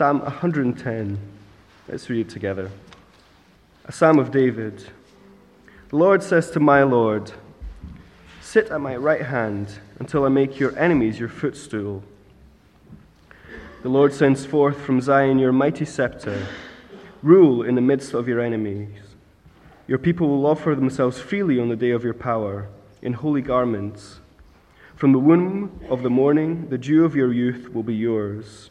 Psalm 110. Let's read together. A psalm of David. The Lord says to my Lord, Sit at my right hand until I make your enemies your footstool. The Lord sends forth from Zion your mighty scepter. Rule in the midst of your enemies. Your people will offer themselves freely on the day of your power, in holy garments. From the womb of the morning, the dew of your youth will be yours.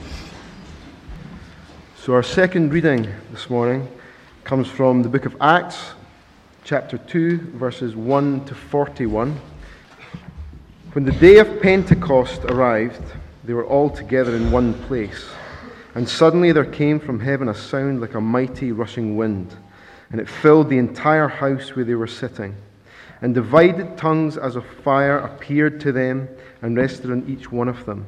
So, our second reading this morning comes from the book of Acts, chapter 2, verses 1 to 41. When the day of Pentecost arrived, they were all together in one place. And suddenly there came from heaven a sound like a mighty rushing wind, and it filled the entire house where they were sitting. And divided tongues as of fire appeared to them and rested on each one of them.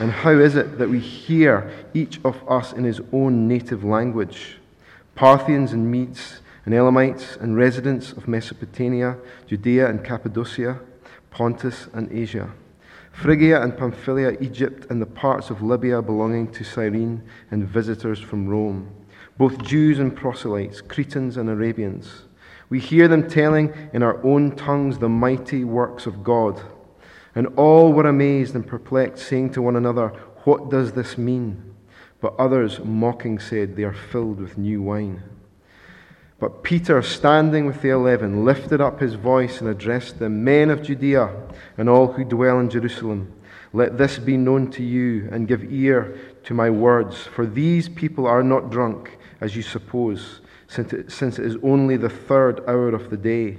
And how is it that we hear each of us in his own native language? Parthians and Medes and Elamites and residents of Mesopotamia, Judea and Cappadocia, Pontus and Asia, Phrygia and Pamphylia, Egypt, and the parts of Libya belonging to Cyrene, and visitors from Rome, both Jews and proselytes, Cretans and Arabians. We hear them telling in our own tongues the mighty works of God. And all were amazed and perplexed, saying to one another, What does this mean? But others, mocking, said, They are filled with new wine. But Peter, standing with the eleven, lifted up his voice and addressed them Men of Judea and all who dwell in Jerusalem, let this be known to you, and give ear to my words. For these people are not drunk, as you suppose, since it is only the third hour of the day.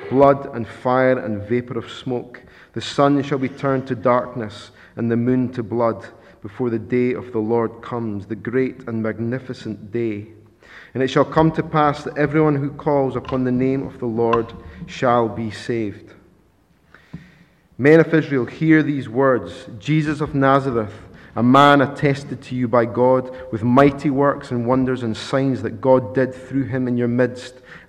blood and fire and vapor of smoke. The sun shall be turned to darkness, and the moon to blood before the day of the Lord comes, the great and magnificent day. And it shall come to pass that everyone who calls upon the name of the Lord shall be saved. Men of Israel, hear these words Jesus of Nazareth, a man attested to you by God with mighty works and wonders and signs that God did through him in your midst,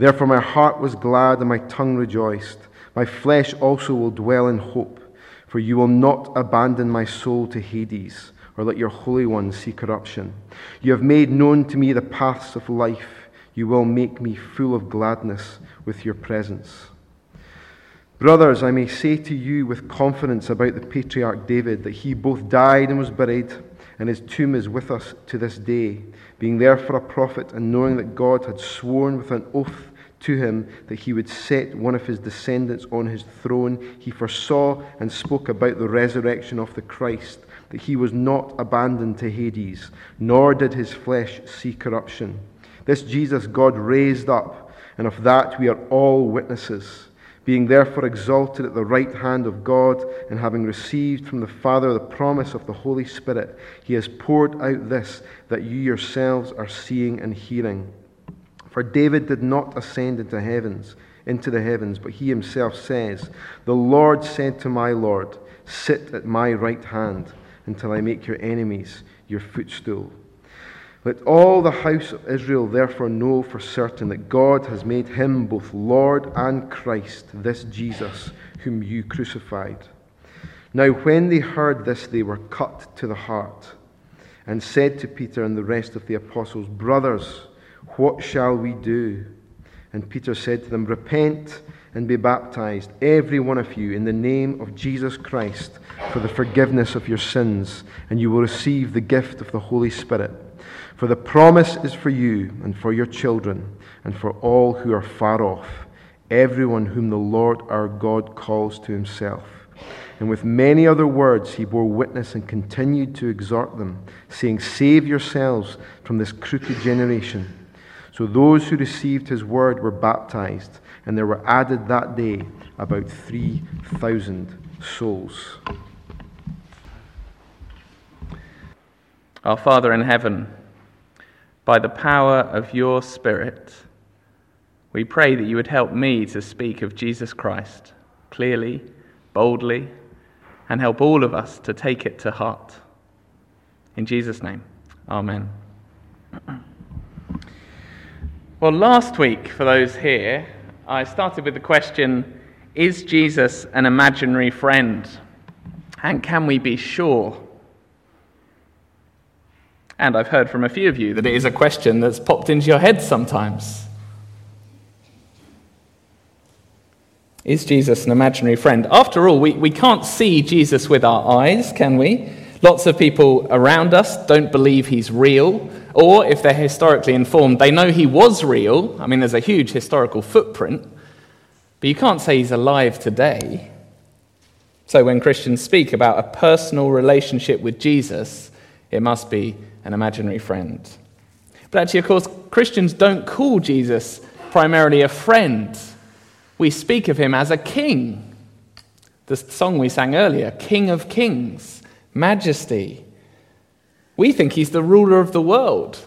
Therefore my heart was glad and my tongue rejoiced. My flesh also will dwell in hope, for you will not abandon my soul to Hades or let your Holy One see corruption. You have made known to me the paths of life. You will make me full of gladness with your presence. Brothers, I may say to you with confidence about the patriarch David that he both died and was buried, and his tomb is with us to this day. Being therefore a prophet, and knowing that God had sworn with an oath to him that he would set one of his descendants on his throne, he foresaw and spoke about the resurrection of the Christ that he was not abandoned to Hades, nor did his flesh see corruption. This Jesus God raised up, and of that we are all witnesses. Being therefore exalted at the right hand of God, and having received from the Father the promise of the Holy Spirit, he has poured out this that you yourselves are seeing and hearing. For David did not ascend into heavens, into the heavens, but he himself says, The Lord said to my Lord, Sit at my right hand until I make your enemies your footstool. Let all the house of Israel therefore know for certain that God has made him both Lord and Christ, this Jesus, whom you crucified. Now, when they heard this, they were cut to the heart and said to Peter and the rest of the apostles, Brothers, what shall we do? And Peter said to them, Repent and be baptized, every one of you, in the name of Jesus Christ, for the forgiveness of your sins, and you will receive the gift of the Holy Spirit. For the promise is for you and for your children and for all who are far off, everyone whom the Lord our God calls to himself. And with many other words he bore witness and continued to exhort them, saying, Save yourselves from this crooked generation. So those who received his word were baptized, and there were added that day about 3,000 souls. Our Father in heaven, by the power of your Spirit, we pray that you would help me to speak of Jesus Christ clearly, boldly, and help all of us to take it to heart. In Jesus' name, Amen. Well, last week, for those here, I started with the question Is Jesus an imaginary friend? And can we be sure? And I've heard from a few of you that it is a question that's popped into your head sometimes. Is Jesus an imaginary friend? After all, we, we can't see Jesus with our eyes, can we? Lots of people around us don't believe he's real, or if they're historically informed, they know he was real. I mean, there's a huge historical footprint, but you can't say he's alive today. So when Christians speak about a personal relationship with Jesus, it must be an imaginary friend. But actually, of course, Christians don't call Jesus primarily a friend. We speak of him as a king. The song we sang earlier, King of Kings, Majesty. We think he's the ruler of the world.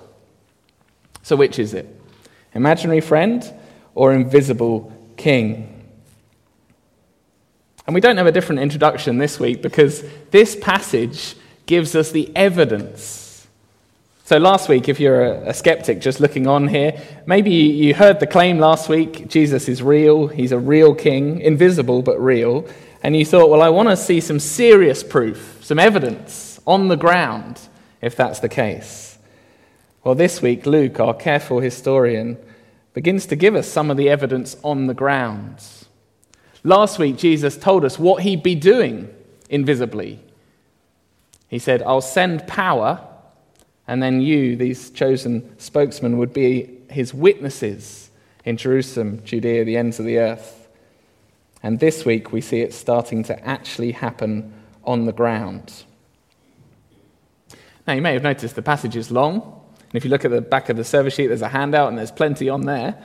So, which is it? Imaginary friend or invisible king? And we don't have a different introduction this week because this passage gives us the evidence so, last week, if you're a, skeptic just looking on here, maybe you heard the claim last week Jesus is real, he's a real king, invisible but real, and you thought, well, I want to see some serious proof, some evidence on the ground if that's the case. Well, this week, Luke, our careful historian, begins to give us some of the evidence on the ground. Last week, Jesus told us what he'd be doing invisibly. He said, I'll send power and then you, these chosen spokesmen, would be his witnesses in Jerusalem, Judea, the ends of the earth. And this week we see it starting to actually happen on the ground. Now, you may have noticed the passage is long. And if you look at the back of the service sheet, there's a handout and there's plenty on there.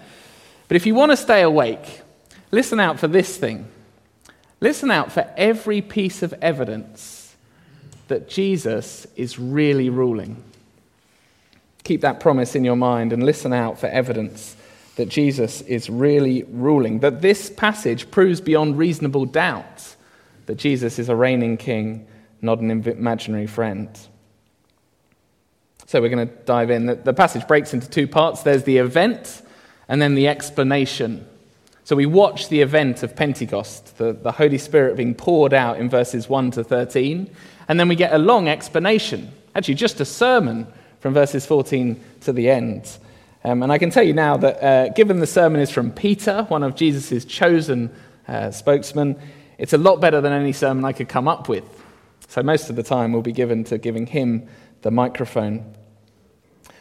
But if you want to stay awake, listen out for this thing. Listen out for every piece of evidence that Jesus is really ruling. Keep that promise in your mind and listen out for evidence that Jesus is really ruling. That this passage proves beyond reasonable doubt that Jesus is a reigning king, not an imaginary friend. So we're going to dive in. The passage breaks into two parts there's the event and then the explanation. So we watch the event of Pentecost, the, the Holy Spirit being poured out in verses 1 to 13, and then we get a long explanation, actually, just a sermon from verses 14 to the end. Um, and I can tell you now that uh, given the sermon is from Peter, one of Jesus' chosen uh, spokesmen, it's a lot better than any sermon I could come up with. So most of the time will be given to giving him the microphone.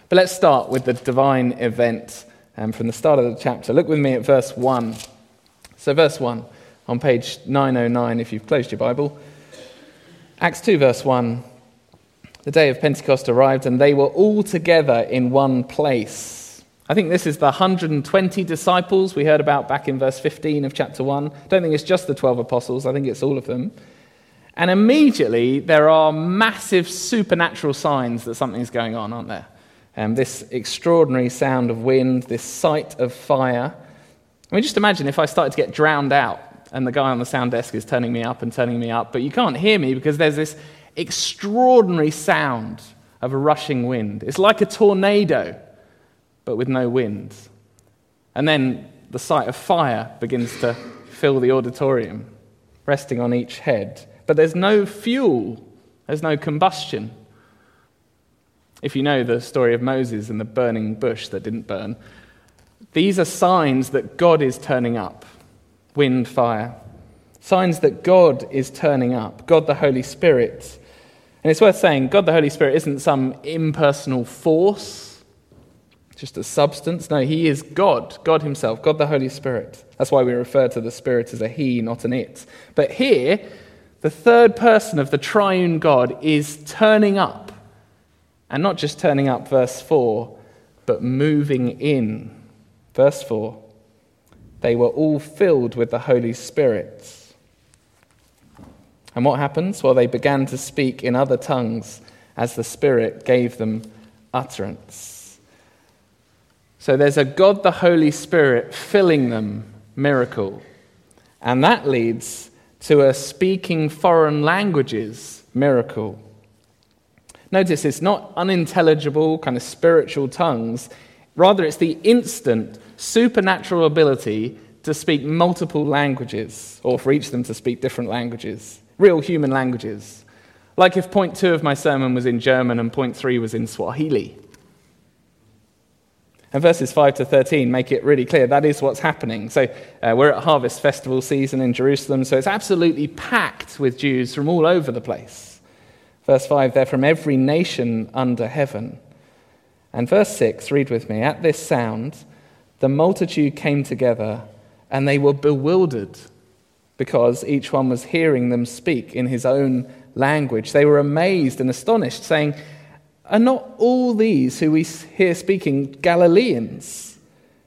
But let's start with the divine event um, from the start of the chapter. Look with me at verse 1. So, verse 1 on page 909, if you've closed your Bible. Acts 2, verse 1 the day of Pentecost arrived, and they were all together in one place. I think this is the 120 disciples we heard about back in verse 15 of chapter 1. I don't think it's just the 12 apostles, I think it's all of them. And immediately there are massive supernatural signs that something's going on, aren't there? Um, this extraordinary sound of wind, this sight of fire. I mean, just imagine if I started to get drowned out and the guy on the sound desk is turning me up and turning me up, but you can't hear me because there's this extraordinary sound of a rushing wind. It's like a tornado but with no wind. And then the sight of fire begins to fill the auditorium, resting on each head. But there's no fuel, there's no combustion. If you know the story of Moses and the burning bush that didn't burn, these are signs that God is turning up wind, fire. Signs that God is turning up, God the Holy Spirit. And it's worth saying, God the Holy Spirit isn't some impersonal force just a substance. No, he is God, God himself, God the Holy Spirit. That's why we refer to the Spirit as a he, not an it. But here, the third person of the triune God is turning up. And not just turning up, verse 4, but moving in. Verse 4 They were all filled with the Holy Spirit. And what happens? Well, they began to speak in other tongues as the Spirit gave them utterance. So there's a God the Holy Spirit filling them miracle. And that leads to a speaking foreign languages miracle. Notice it's not unintelligible, kind of spiritual tongues. Rather, it's the instant supernatural ability to speak multiple languages, or for each of them to speak different languages, real human languages. Like if point two of my sermon was in German and point three was in Swahili. And verses 5 to 13 make it really clear that is what's happening. So uh, we're at Harvest Festival season in Jerusalem, so it's absolutely packed with Jews from all over the place. Verse 5, they're from every nation under heaven. And verse 6, read with me. At this sound, the multitude came together and they were bewildered because each one was hearing them speak in his own language. They were amazed and astonished, saying, are not all these who we hear speaking Galileans?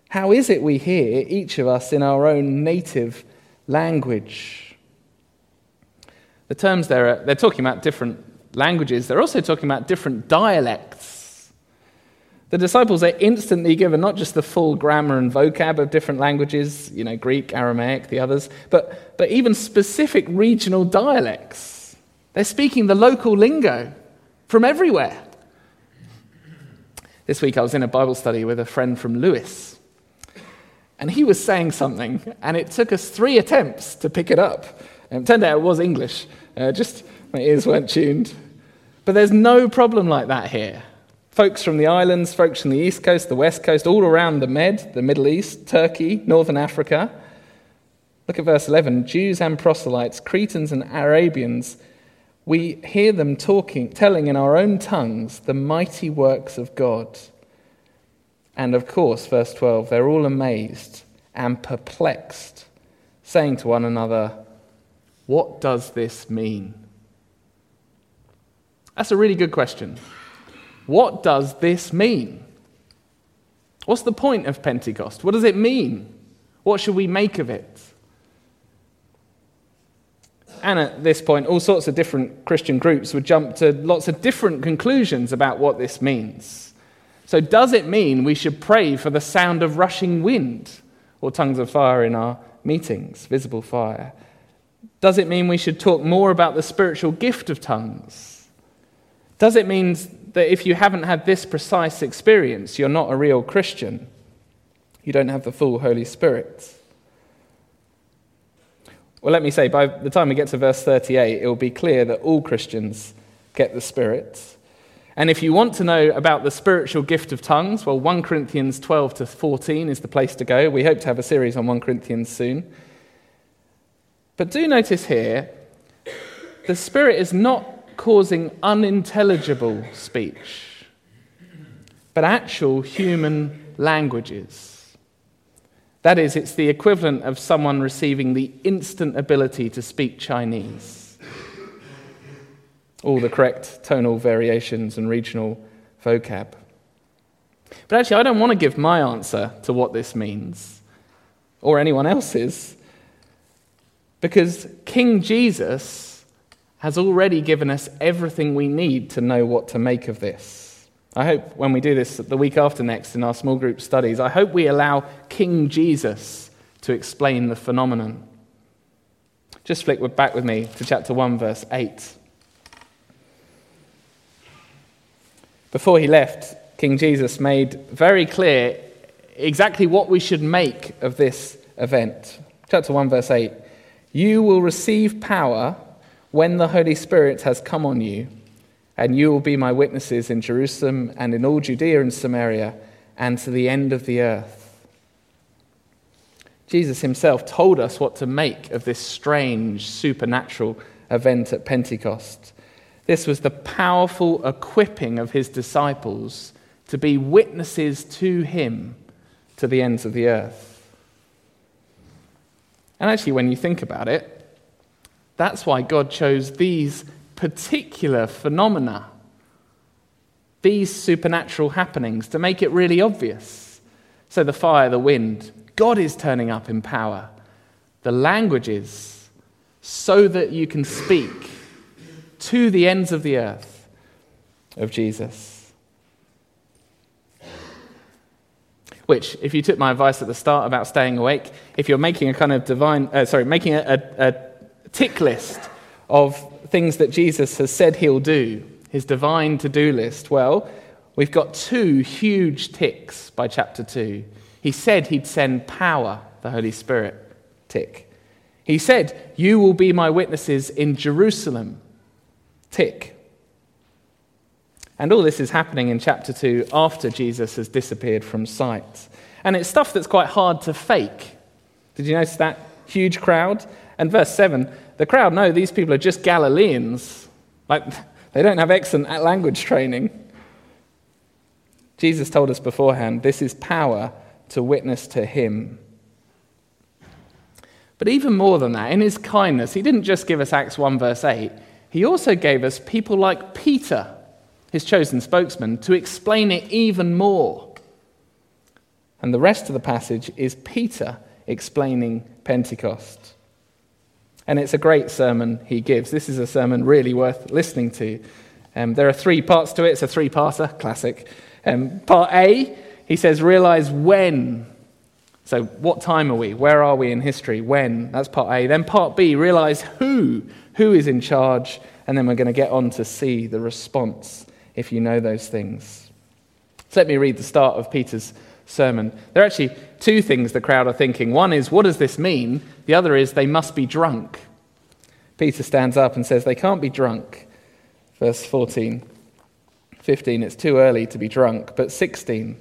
How is it we hear, each of us, in our own native language? The terms there, are they're talking about different languages. They're also talking about different dialects. The disciples are instantly given not just the full grammar and vocab of different languages, you know, Greek, Aramaic, the others, but, but even specific regional dialects. They're speaking the local lingo from everywhere. This week I was in a Bible study with a friend from Lewis. And he was saying something, and it took us three attempts to pick it up. It turned out it was English, uh, just my ears weren't tuned. But there's no problem like that here. Folks from the islands, folks from the east coast, the west coast, all around the Med, the Middle East, Turkey, northern Africa. Look at verse 11 Jews and proselytes, Cretans and Arabians we hear them talking, telling in our own tongues the mighty works of God. And of course, verse 12, they're all amazed and perplexed, saying to one another, What does this mean? That's a really good question. What does this mean? What's the point of Pentecost? What does it mean? What should we make of it? And at this point, all sorts of different Christian groups would jump to lots of different conclusions about what this means. So, does it mean we should pray for the sound of rushing wind or tongues of fire in our meetings, visible fire? Does it mean we should talk more about the spiritual gift of tongues? Does it mean that if you haven't had this precise experience, you're not a real Christian? You don't have the full Holy Spirit? Well, let me say, by the time we get to verse 38, it will be clear that all Christians get the Spirit. And if you want to know about the spiritual gift of tongues, well, 1 Corinthians 12 to 14 is the place to go. We hope to have a series on 1 Corinthians soon. But do notice here, the Spirit is not causing unintelligible speech, but actual human languages. That is, it's the equivalent of someone receiving the instant ability to speak Chinese. All the correct tonal variations and regional vocab. But actually, I don't want to give my answer to what this means, or anyone else's, because King Jesus has already given us everything we need to know what to make of this. I hope when we do this the week after next in our small group studies, I hope we allow King Jesus to explain the phenomenon. Just flick back with me to chapter 1, verse 8. Before he left, King Jesus made very clear exactly what we should make of this event. Chapter 1, verse 8 You will receive power when the Holy Spirit has come on you, and you will be my witnesses in Jerusalem and in all Judea and Samaria and to the end of the earth. Jesus himself told us what to make of this strange supernatural event at Pentecost. This was the powerful equipping of his disciples to be witnesses to him to the ends of the earth. And actually, when you think about it, that's why God chose these particular phenomena, these supernatural happenings, to make it really obvious. So, the fire, the wind, God is turning up in power. The languages, so that you can speak to the ends of the earth of Jesus. which, if you took my advice at the start about staying awake, if you're making a kind of divine, uh, sorry, making a, a, a tick list of things that Jesus has said he'll do, his divine to do list, well, we've got two huge ticks by chapter 2. He said he'd send power, the Holy Spirit, tick. He said, You will be my witnesses in Jerusalem, tick. And all this is happening in chapter 2 after Jesus has disappeared from sight. And it's stuff that's quite hard to fake. Did you notice that huge crowd? And verse 7 the crowd know these people are just Galileans. Like, they don't have excellent language training. Jesus told us beforehand this is power to witness to him. But even more than that, in his kindness, he didn't just give us Acts 1, verse 8, he also gave us people like Peter his chosen spokesman, to explain it even more. And the rest of the passage is Peter explaining Pentecost. And it's a great sermon he gives. This is a sermon really worth listening to. Um, there are three parts to it. It's a three parter, classic. Um, part A, he says, realize when. So, what time are we? Where are we in history? When? That's part A. Then part B, realize who. Who is in charge? And then we're going to get on to see the response if you know those things. So let me read the start of Peter's sermon. There are actually two things the crowd are thinking. One is, what does this mean? The other is, they must be drunk. Peter stands up and says, they can't be drunk. Verse 14. 15, it's too early to be drunk. But 16,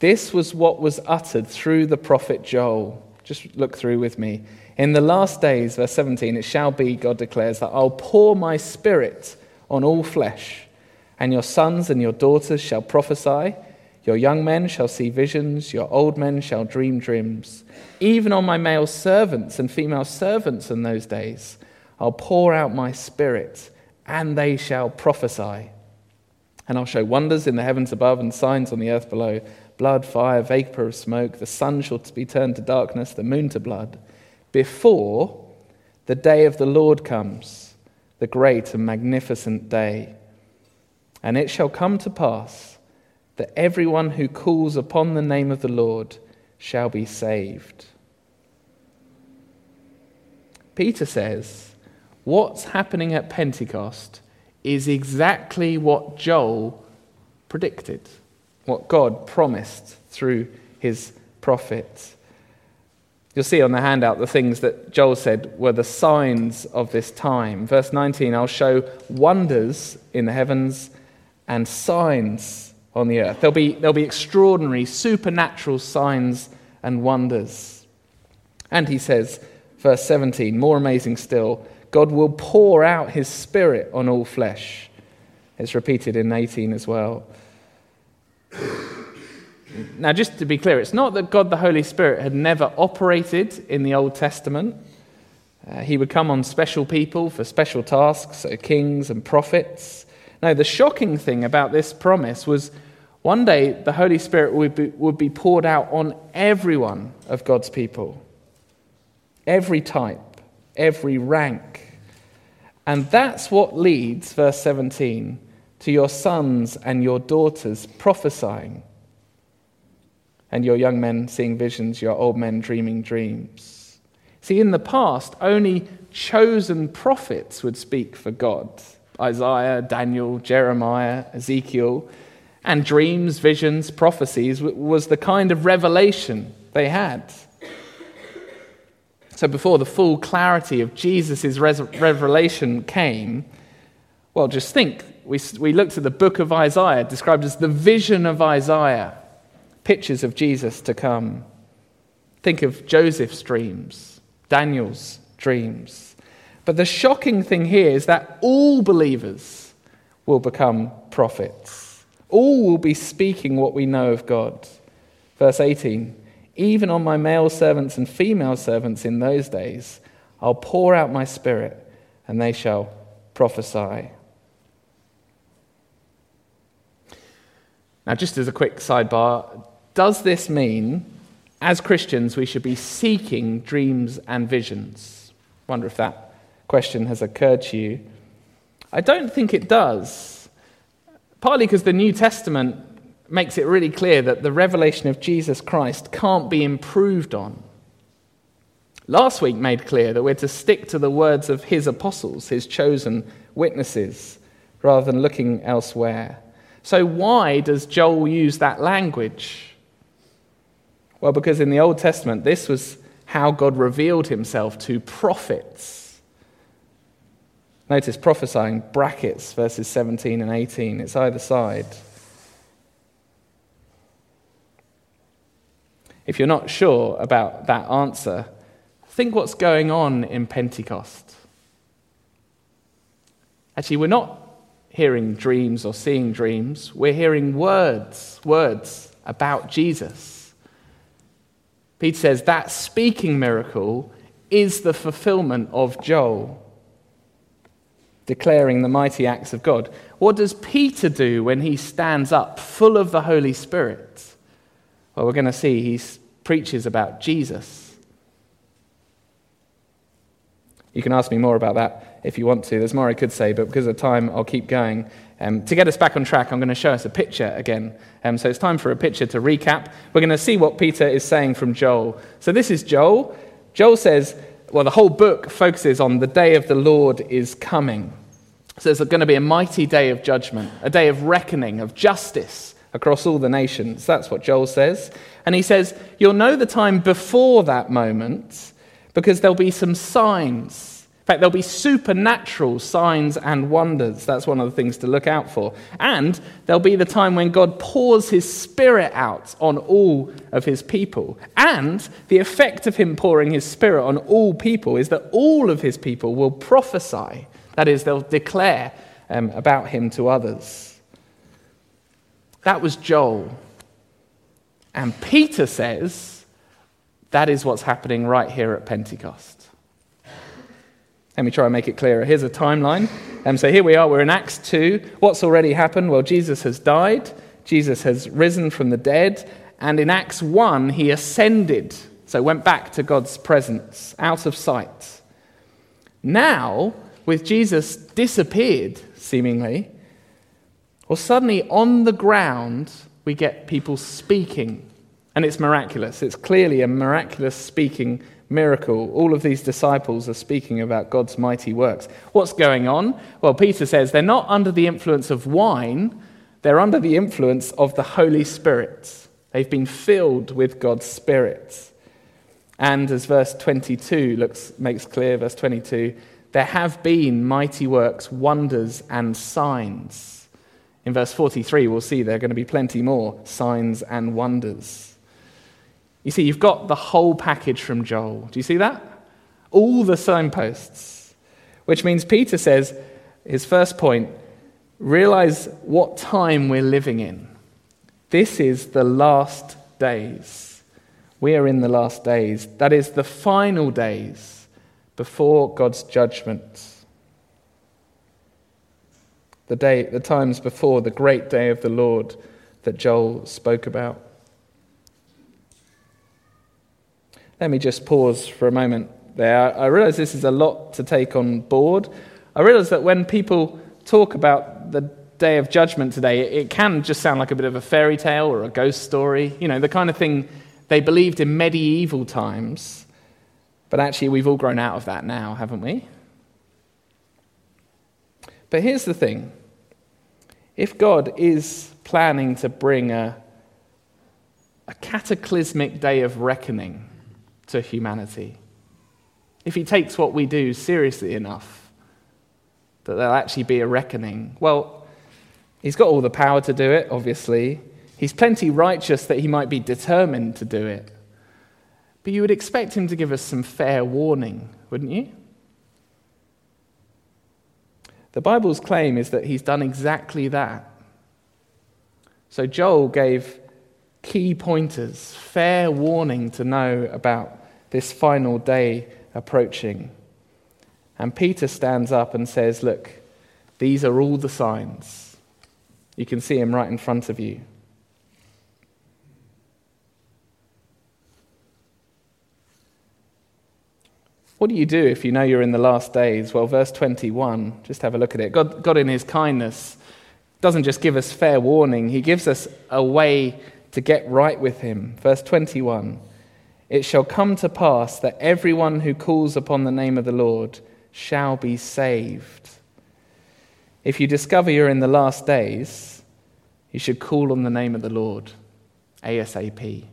this was what was uttered through the prophet Joel. Just look through with me. In the last days, verse 17, it shall be, God declares, that I'll pour my spirit on all flesh. And your sons and your daughters shall prophesy, your young men shall see visions, your old men shall dream dreams. Even on my male servants and female servants in those days, I'll pour out my spirit, and they shall prophesy. And I'll show wonders in the heavens above and signs on the earth below blood, fire, vapor of smoke. The sun shall be turned to darkness, the moon to blood, before the day of the Lord comes, the great and magnificent day. And it shall come to pass that everyone who calls upon the name of the Lord shall be saved. Peter says, What's happening at Pentecost is exactly what Joel predicted, what God promised through his prophet. You'll see on the handout the things that Joel said were the signs of this time. Verse 19 I'll show wonders in the heavens and signs on the earth. There'll be, there'll be extraordinary, supernatural signs and wonders. And he says, verse 17, more amazing still, God will pour out his spirit on all flesh. It's repeated in 18 as well. Now, just to be clear, it's not that God the Holy Spirit had never operated in the Old Testament. Uh, he would come on special people for special tasks, so kings and prophets. No, the shocking thing about this promise was One day, the Holy Spirit would be, would be poured out on everyone of God's people, every type, every rank. And that's what leads, verse 17, to your sons and your daughters prophesying, and your young men seeing visions, your old men dreaming dreams. See, in the past, only chosen prophets would speak for God Isaiah, Daniel, Jeremiah, Ezekiel and dreams, visions, prophecies was the kind of revelation they had. So before the full clarity of Jesus' revelation came, well, just think. We, we looked at the book of Isaiah, described as the vision of Isaiah, pictures of Jesus to come. Think of Joseph's dreams, Daniel's dreams. But the shocking thing here is that all believers will become prophets. All will be speaking what we know of God. Verse 18 Even on my male servants and female servants in those days, I'll pour out my spirit, and they shall prophesy. Now, just as a quick sidebar, does this mean, as Christians, we should be seeking dreams and visions? Wonder if that question has occurred to you. I don't think it does. Partly because the New Testament makes it really clear that the revelation of Jesus Christ can't be improved on. Last week made clear that we're to stick to the words of his apostles, his chosen witnesses, rather than looking elsewhere. So, why does Joel use that language? Well, because in the Old Testament, this was how God revealed himself to prophets. Notice prophesying, brackets, verses 17 and 18. It's either side. If you're not sure about that answer, think what's going on in Pentecost. Actually, we're not hearing dreams or seeing dreams, we're hearing words, words about Jesus. Peter says that speaking miracle is the fulfillment of Joel declaring the mighty acts of God. What does Peter do when he stands up full of the Holy Spirit? Well, we're going to see he preaches about Jesus. You can ask me more about that if you want to. There's more I could say, but because of time, I'll keep going. Um, to get us back on track, I'm going to show us a picture again. Um, so it's time for a picture to recap. We're going to see what Peter is saying from Joel. So this is Joel. Joel says, well, the whole book focuses on the day of the Lord is coming. So there's going to be a mighty day of judgment, a day of reckoning, of justice across all the nations. That's what Joel says. And he says, You'll know the time before that moment because there'll be some signs. In fact, there'll be supernatural signs and wonders. That's one of the things to look out for. And there'll be the time when God pours his spirit out on all of his people. And the effect of him pouring his spirit on all people is that all of his people will prophesy. That is, they'll declare um, about him to others. That was Joel. And Peter says that is what's happening right here at Pentecost. Let me try and make it clearer. Here's a timeline. Um, so here we are, we're in Acts 2. What's already happened? Well, Jesus has died, Jesus has risen from the dead, and in Acts 1, he ascended, so went back to God's presence, out of sight. Now, with Jesus disappeared, seemingly, well, suddenly on the ground, we get people speaking. And it's miraculous. It's clearly a miraculous speaking miracle. All of these disciples are speaking about God's mighty works. What's going on? Well, Peter says they're not under the influence of wine, they're under the influence of the Holy Spirit. They've been filled with God's Spirit. And as verse 22 looks, makes clear, verse 22, there have been mighty works, wonders, and signs. In verse 43, we'll see there are going to be plenty more signs and wonders. You see, you've got the whole package from Joel. Do you see that? All the signposts. Which means Peter says, his first point, realize what time we're living in. This is the last days. We are in the last days. That is the final days before God's judgment. The, day, the times before the great day of the Lord that Joel spoke about. Let me just pause for a moment there. I realize this is a lot to take on board. I realize that when people talk about the day of judgment today, it can just sound like a bit of a fairy tale or a ghost story, you know, the kind of thing they believed in medieval times. But actually, we've all grown out of that now, haven't we? But here's the thing if God is planning to bring a, a cataclysmic day of reckoning, to humanity. If he takes what we do seriously enough, that there'll actually be a reckoning. Well, he's got all the power to do it, obviously. He's plenty righteous that he might be determined to do it. But you would expect him to give us some fair warning, wouldn't you? The Bible's claim is that he's done exactly that. So Joel gave key pointers, fair warning to know about this final day approaching. And Peter stands up and says, Look, these are all the signs. You can see him right in front of you. What do you do if you know you're in the last days? Well, verse 21, just have a look at it. God, God in his kindness, doesn't just give us fair warning, he gives us a way to get right with him. Verse 21 It shall come to pass that everyone who calls upon the name of the Lord shall be saved. If you discover you're in the last days, you should call on the name of the Lord ASAP.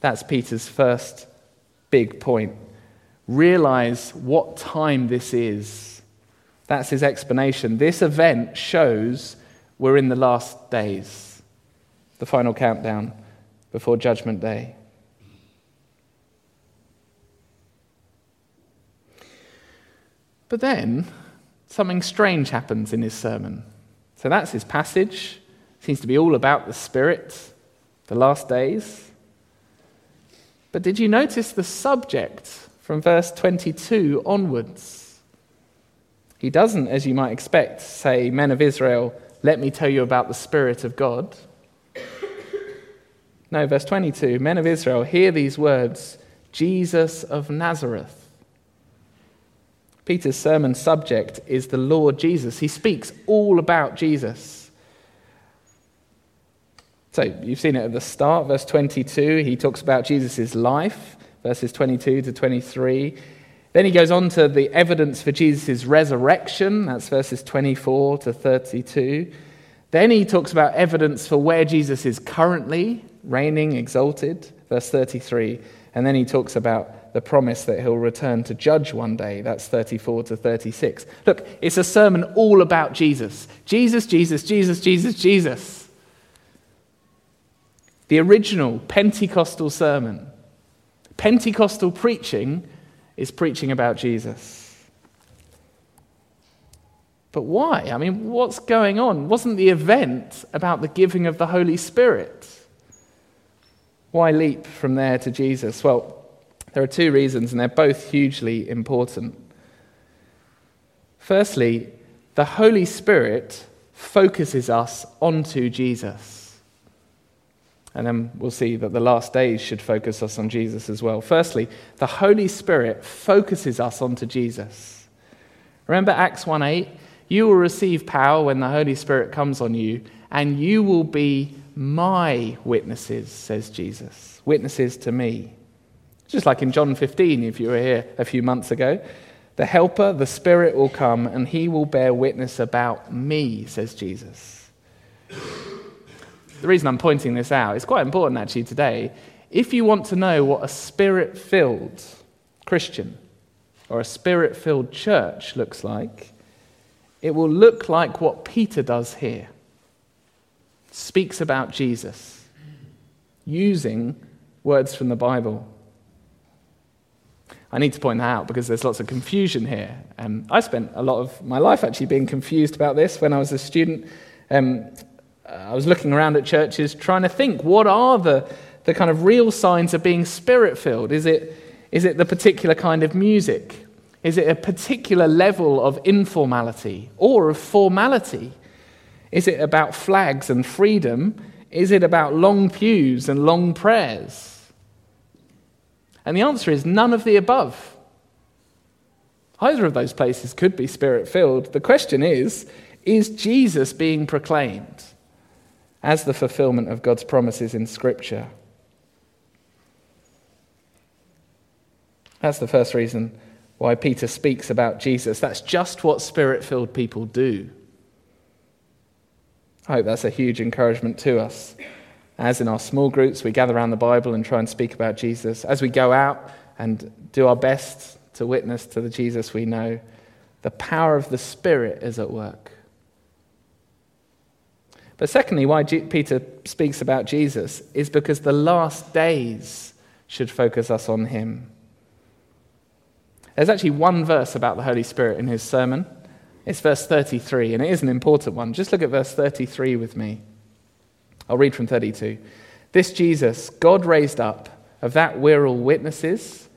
That's Peter's first big point. Realize what time this is. That's his explanation. This event shows we're in the last days, the final countdown before Judgment Day. But then something strange happens in his sermon. So that's his passage. Seems to be all about the Spirit, the last days. But did you notice the subject from verse 22 onwards? He doesn't, as you might expect, say, Men of Israel, let me tell you about the Spirit of God. No, verse 22 Men of Israel, hear these words Jesus of Nazareth. Peter's sermon subject is the Lord Jesus. He speaks all about Jesus. So you've seen it at the start, verse 22. He talks about Jesus' life, verses 22 to 23. Then he goes on to the evidence for Jesus' resurrection, that's verses 24 to 32. Then he talks about evidence for where Jesus is currently reigning, exalted, verse 33. And then he talks about the promise that he'll return to judge one day, that's 34 to 36. Look, it's a sermon all about Jesus. Jesus, Jesus, Jesus, Jesus, Jesus. The original Pentecostal sermon. Pentecostal preaching is preaching about Jesus. But why? I mean, what's going on? Wasn't the event about the giving of the Holy Spirit? Why leap from there to Jesus? Well, there are two reasons, and they're both hugely important. Firstly, the Holy Spirit focuses us onto Jesus. And then we'll see that the last days should focus us on Jesus as well. Firstly, the Holy Spirit focuses us onto Jesus. Remember Acts 1 8? You will receive power when the Holy Spirit comes on you, and you will be my witnesses, says Jesus. Witnesses to me. Just like in John 15, if you were here a few months ago. The Helper, the Spirit, will come, and he will bear witness about me, says Jesus the reason I'm pointing this out is quite important actually today. If you want to know what a spirit filled Christian or a spirit filled church looks like, it will look like what Peter does here. Speaks about Jesus, using words from the Bible. I need to point that out because there's lots of confusion here. Um, I spent a lot of my life actually being confused about this when I was a student. Um, uh, I was looking around at churches trying to think what are the, the kind of real signs of being spirit filled? Is it, is it the particular kind of music? Is it a particular level of informality or of formality? Is it about flags and freedom? Is it about long pews and long prayers? And the answer is none of the above. Either of those places could be spirit filled. The question is is Jesus being proclaimed as the fulfillment of God's promises in Scripture? That's the first reason why Peter speaks about Jesus. That's just what spirit filled people do. I hope that's a huge encouragement to us. As in our small groups, we gather around the Bible and try and speak about Jesus. As we go out and do our best to witness to the Jesus we know, the power of the Spirit is at work. But secondly, why Peter speaks about Jesus is because the last days should focus us on him. There's actually one verse about the Holy Spirit in his sermon. It's verse 33, and it is an important one. Just look at verse 33 with me. I'll read from 32. This Jesus, God raised up, of that we're all witnesses.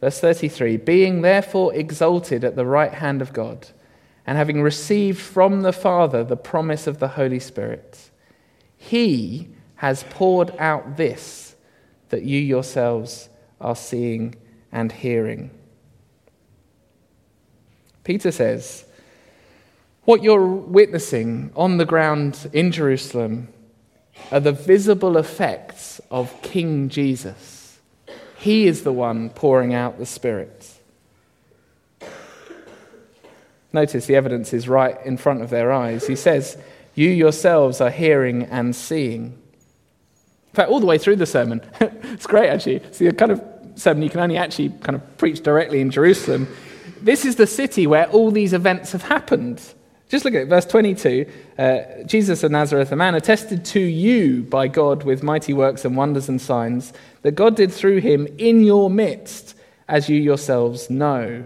Verse 33 Being therefore exalted at the right hand of God, and having received from the Father the promise of the Holy Spirit, he has poured out this that you yourselves are seeing and hearing. Peter says, What you're witnessing on the ground in Jerusalem are the visible effects of King Jesus. He is the one pouring out the Spirit. Notice the evidence is right in front of their eyes. He says, You yourselves are hearing and seeing. In fact, all the way through the sermon, it's great actually. It's the kind of sermon you can only actually kind of preach directly in Jerusalem. This is the city where all these events have happened. Just look at it, verse 22. Uh, Jesus of Nazareth, a man attested to you by God with mighty works and wonders and signs that God did through him in your midst, as you yourselves know.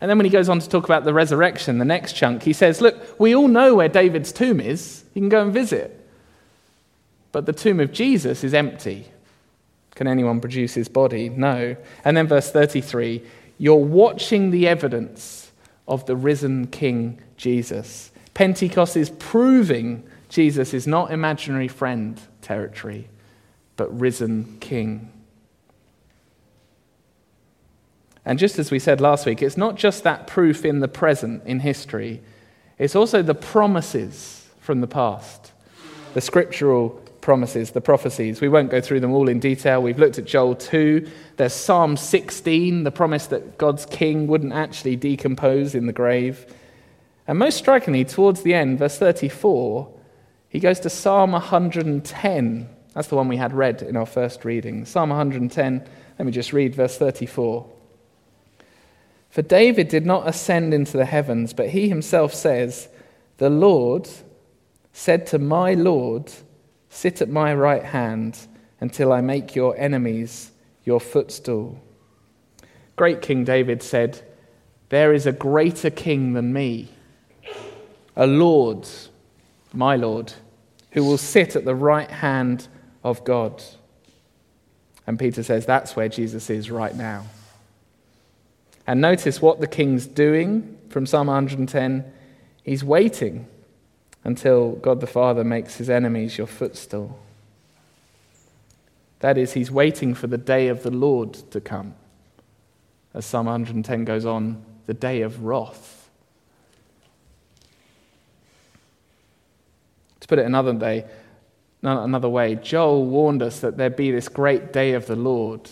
And then when he goes on to talk about the resurrection, the next chunk, he says, Look, we all know where David's tomb is. You can go and visit. But the tomb of Jesus is empty. Can anyone produce his body? No. And then verse 33 you're watching the evidence of the risen King Jesus. Pentecost is proving Jesus is not imaginary friend territory, but risen King. And just as we said last week, it's not just that proof in the present, in history, it's also the promises from the past, the scriptural promises, the prophecies. We won't go through them all in detail. We've looked at Joel 2. There's Psalm 16, the promise that God's king wouldn't actually decompose in the grave. And most strikingly, towards the end, verse 34, he goes to Psalm 110. That's the one we had read in our first reading. Psalm 110, let me just read verse 34. For David did not ascend into the heavens, but he himself says, The Lord said to my Lord, Sit at my right hand until I make your enemies your footstool. Great King David said, There is a greater king than me, a Lord, my Lord, who will sit at the right hand of God. And Peter says that's where Jesus is right now. And notice what the king's doing from Psalm 110. He's waiting until God the Father makes his enemies your footstool. That is, he's waiting for the day of the Lord to come. As Psalm 110 goes on, the day of wrath. To put it another day, another way, Joel warned us that there'd be this great day of the Lord.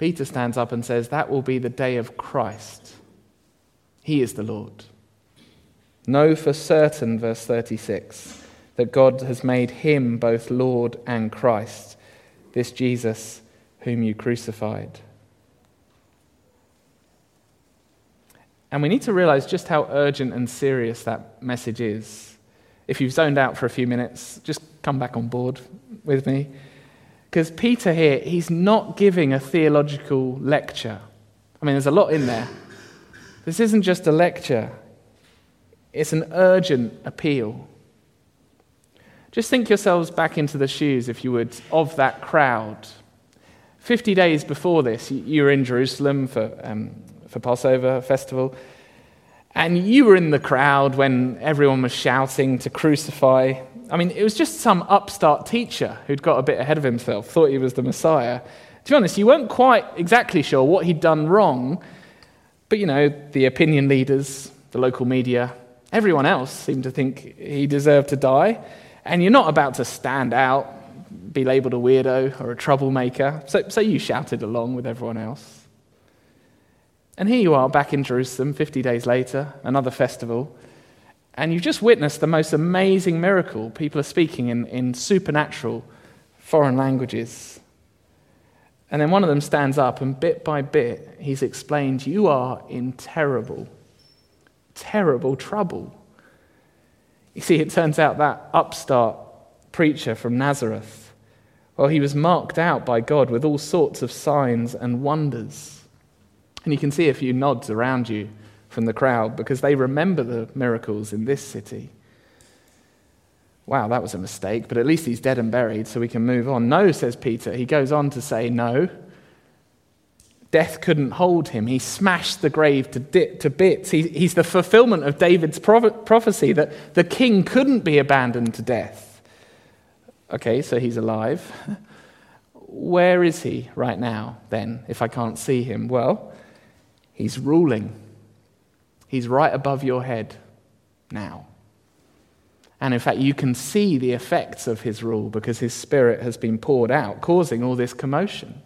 Peter stands up and says that will be the day of Christ. He is the Lord. Know for certain, verse 36, that God has made him both Lord and Christ, this Jesus whom you crucified. And we need to realize just how urgent and serious that message is. If you've zoned out for a few minutes, just come back on board with me. Because Peter here, he's not giving a theological lecture. I mean, there's a lot in there. This isn't just a lecture, it's an urgent appeal. Just think yourselves back into the shoes, if you would, of that crowd. Fifty days before this, you were in Jerusalem for, um, for Passover festival, And you were in the crowd when everyone was shouting to crucify. I mean, it was just some upstart teacher who'd got a bit ahead of himself, thought he was the Messiah. To be honest, you weren't quite exactly sure what he'd done wrong, but you know, the opinion leaders, the local media, everyone else seemed to think he deserved to die. And you're not about to stand out, be labeled a weirdo or a troublemaker, so, so you shouted along with everyone else. And here you are back in Jerusalem 50 days later, another festival, and you've just witnessed the most amazing miracle. People are speaking in, in supernatural foreign languages. And then one of them stands up, and bit by bit, he's explained, You are in terrible, terrible trouble. You see, it turns out that upstart preacher from Nazareth, well, he was marked out by God with all sorts of signs and wonders. And you can see a few nods around you from the crowd because they remember the miracles in this city. Wow, that was a mistake, but at least he's dead and buried, so we can move on. No, says Peter. He goes on to say, No. Death couldn't hold him. He smashed the grave to, to bits. He, he's the fulfillment of David's prophecy that the king couldn't be abandoned to death. Okay, so he's alive. Where is he right now, then, if I can't see him? Well, He's ruling. He's right above your head now. And in fact, you can see the effects of his rule because his spirit has been poured out, causing all this commotion.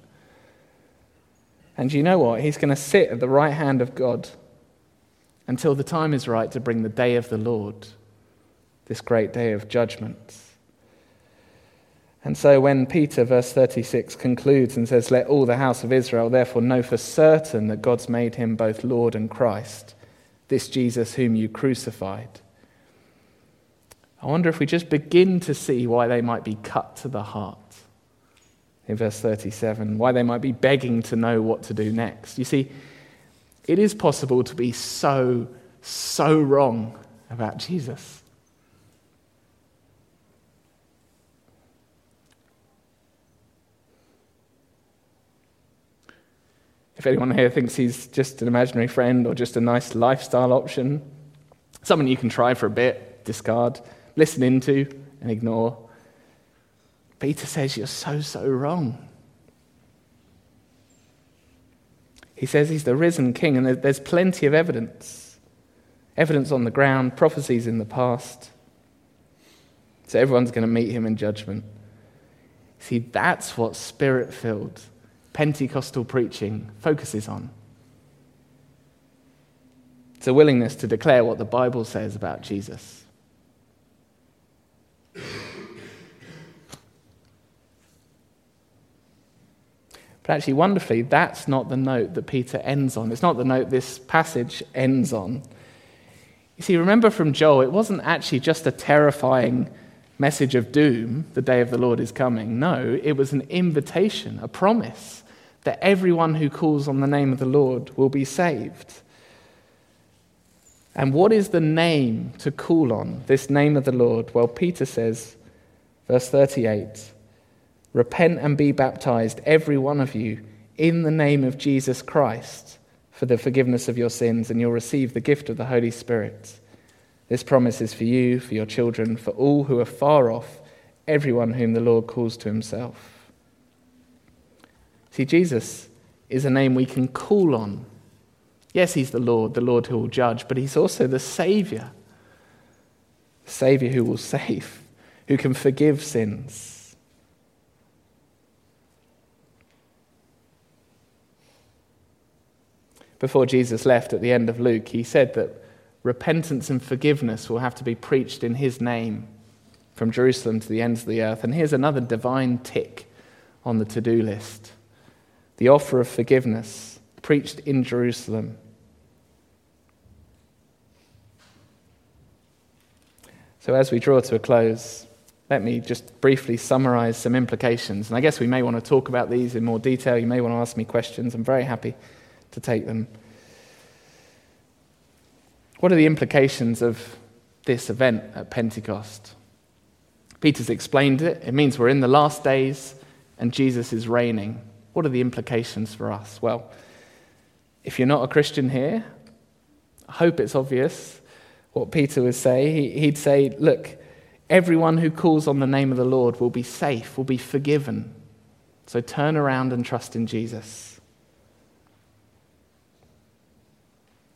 And you know what? He's going to sit at the right hand of God until the time is right to bring the day of the Lord, this great day of judgment. And so when Peter, verse 36, concludes and says, Let all the house of Israel therefore know for certain that God's made him both Lord and Christ, this Jesus whom you crucified. I wonder if we just begin to see why they might be cut to the heart. In verse 37, why they might be begging to know what to do next. You see, it is possible to be so, so wrong about Jesus. If anyone here thinks he's just an imaginary friend or just a nice lifestyle option, someone you can try for a bit, discard, listen into, and ignore, Peter says you're so, so wrong. He says he's the risen king, and there's plenty of evidence evidence on the ground, prophecies in the past. So everyone's going to meet him in judgment. See, that's what spirit filled Pentecostal preaching focuses on. It's a willingness to declare what the Bible says about Jesus. But actually, wonderfully, that's not the note that Peter ends on. It's not the note this passage ends on. You see, remember from Joel, it wasn't actually just a terrifying message of doom, the day of the Lord is coming. No, it was an invitation, a promise that everyone who calls on the name of the Lord will be saved. And what is the name to call on, this name of the Lord? Well, Peter says, verse 38 Repent and be baptized, every one of you, in the name of Jesus Christ, for the forgiveness of your sins, and you'll receive the gift of the Holy Spirit. This promise is for you, for your children, for all who are far off, everyone whom the Lord calls to himself. See, Jesus is a name we can call on. Yes, he's the Lord, the Lord who will judge, but he's also the Savior. The Savior who will save, who can forgive sins. Before Jesus left at the end of Luke, he said that repentance and forgiveness will have to be preached in his name from Jerusalem to the ends of the earth. And here's another divine tick on the to do list the offer of forgiveness preached in Jerusalem. So, as we draw to a close, let me just briefly summarize some implications. And I guess we may want to talk about these in more detail. You may want to ask me questions. I'm very happy to take them. What are the implications of this event at Pentecost? Peter's explained it. It means we're in the last days and Jesus is reigning. What are the implications for us? Well, if you're not a Christian here, I hope it's obvious what Peter would say. He'd say, Look, everyone who calls on the name of the Lord will be safe, will be forgiven. So turn around and trust in Jesus.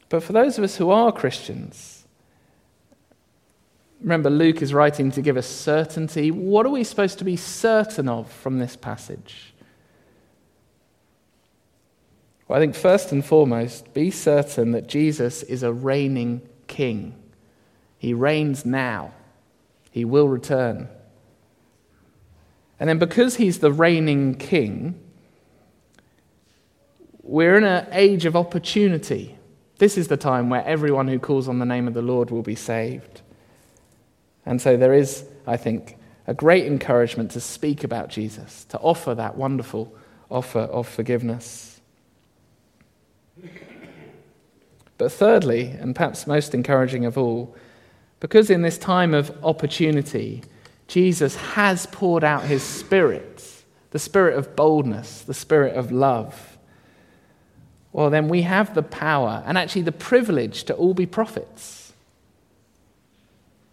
But for those of us who are Christians, remember Luke is writing to give us certainty. What are we supposed to be certain of from this passage? Well, I think first and foremost, be certain that Jesus is a reigning king. He reigns now, he will return. And then, because he's the reigning king, we're in an age of opportunity. This is the time where everyone who calls on the name of the Lord will be saved. And so, there is, I think, a great encouragement to speak about Jesus, to offer that wonderful offer of forgiveness. But thirdly, and perhaps most encouraging of all, because in this time of opportunity, Jesus has poured out his spirit, the spirit of boldness, the spirit of love. Well, then we have the power and actually the privilege to all be prophets,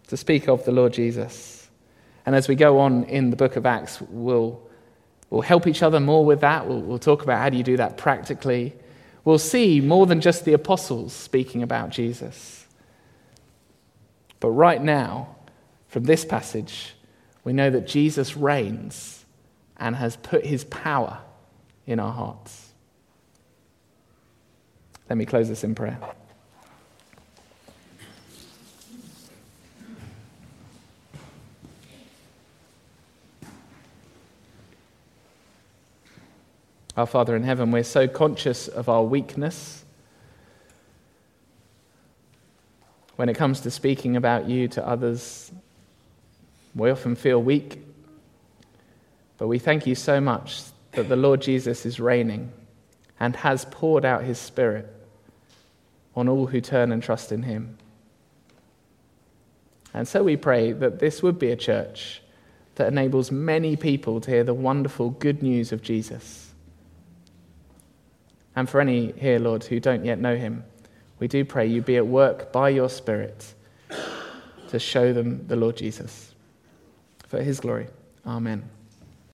to speak of the Lord Jesus. And as we go on in the book of Acts, we'll, we'll help each other more with that. We'll, we'll talk about how do you do that practically. We'll see more than just the apostles speaking about Jesus. But right now, from this passage, we know that Jesus reigns and has put his power in our hearts. Let me close this in prayer. Our Father in heaven, we're so conscious of our weakness. When it comes to speaking about you to others, we often feel weak, but we thank you so much that the Lord Jesus is reigning and has poured out his Spirit on all who turn and trust in him. And so we pray that this would be a church that enables many people to hear the wonderful good news of Jesus. And for any here, Lord, who don't yet know him, we do pray you be at work by your Spirit to show them the Lord Jesus for his glory. Amen.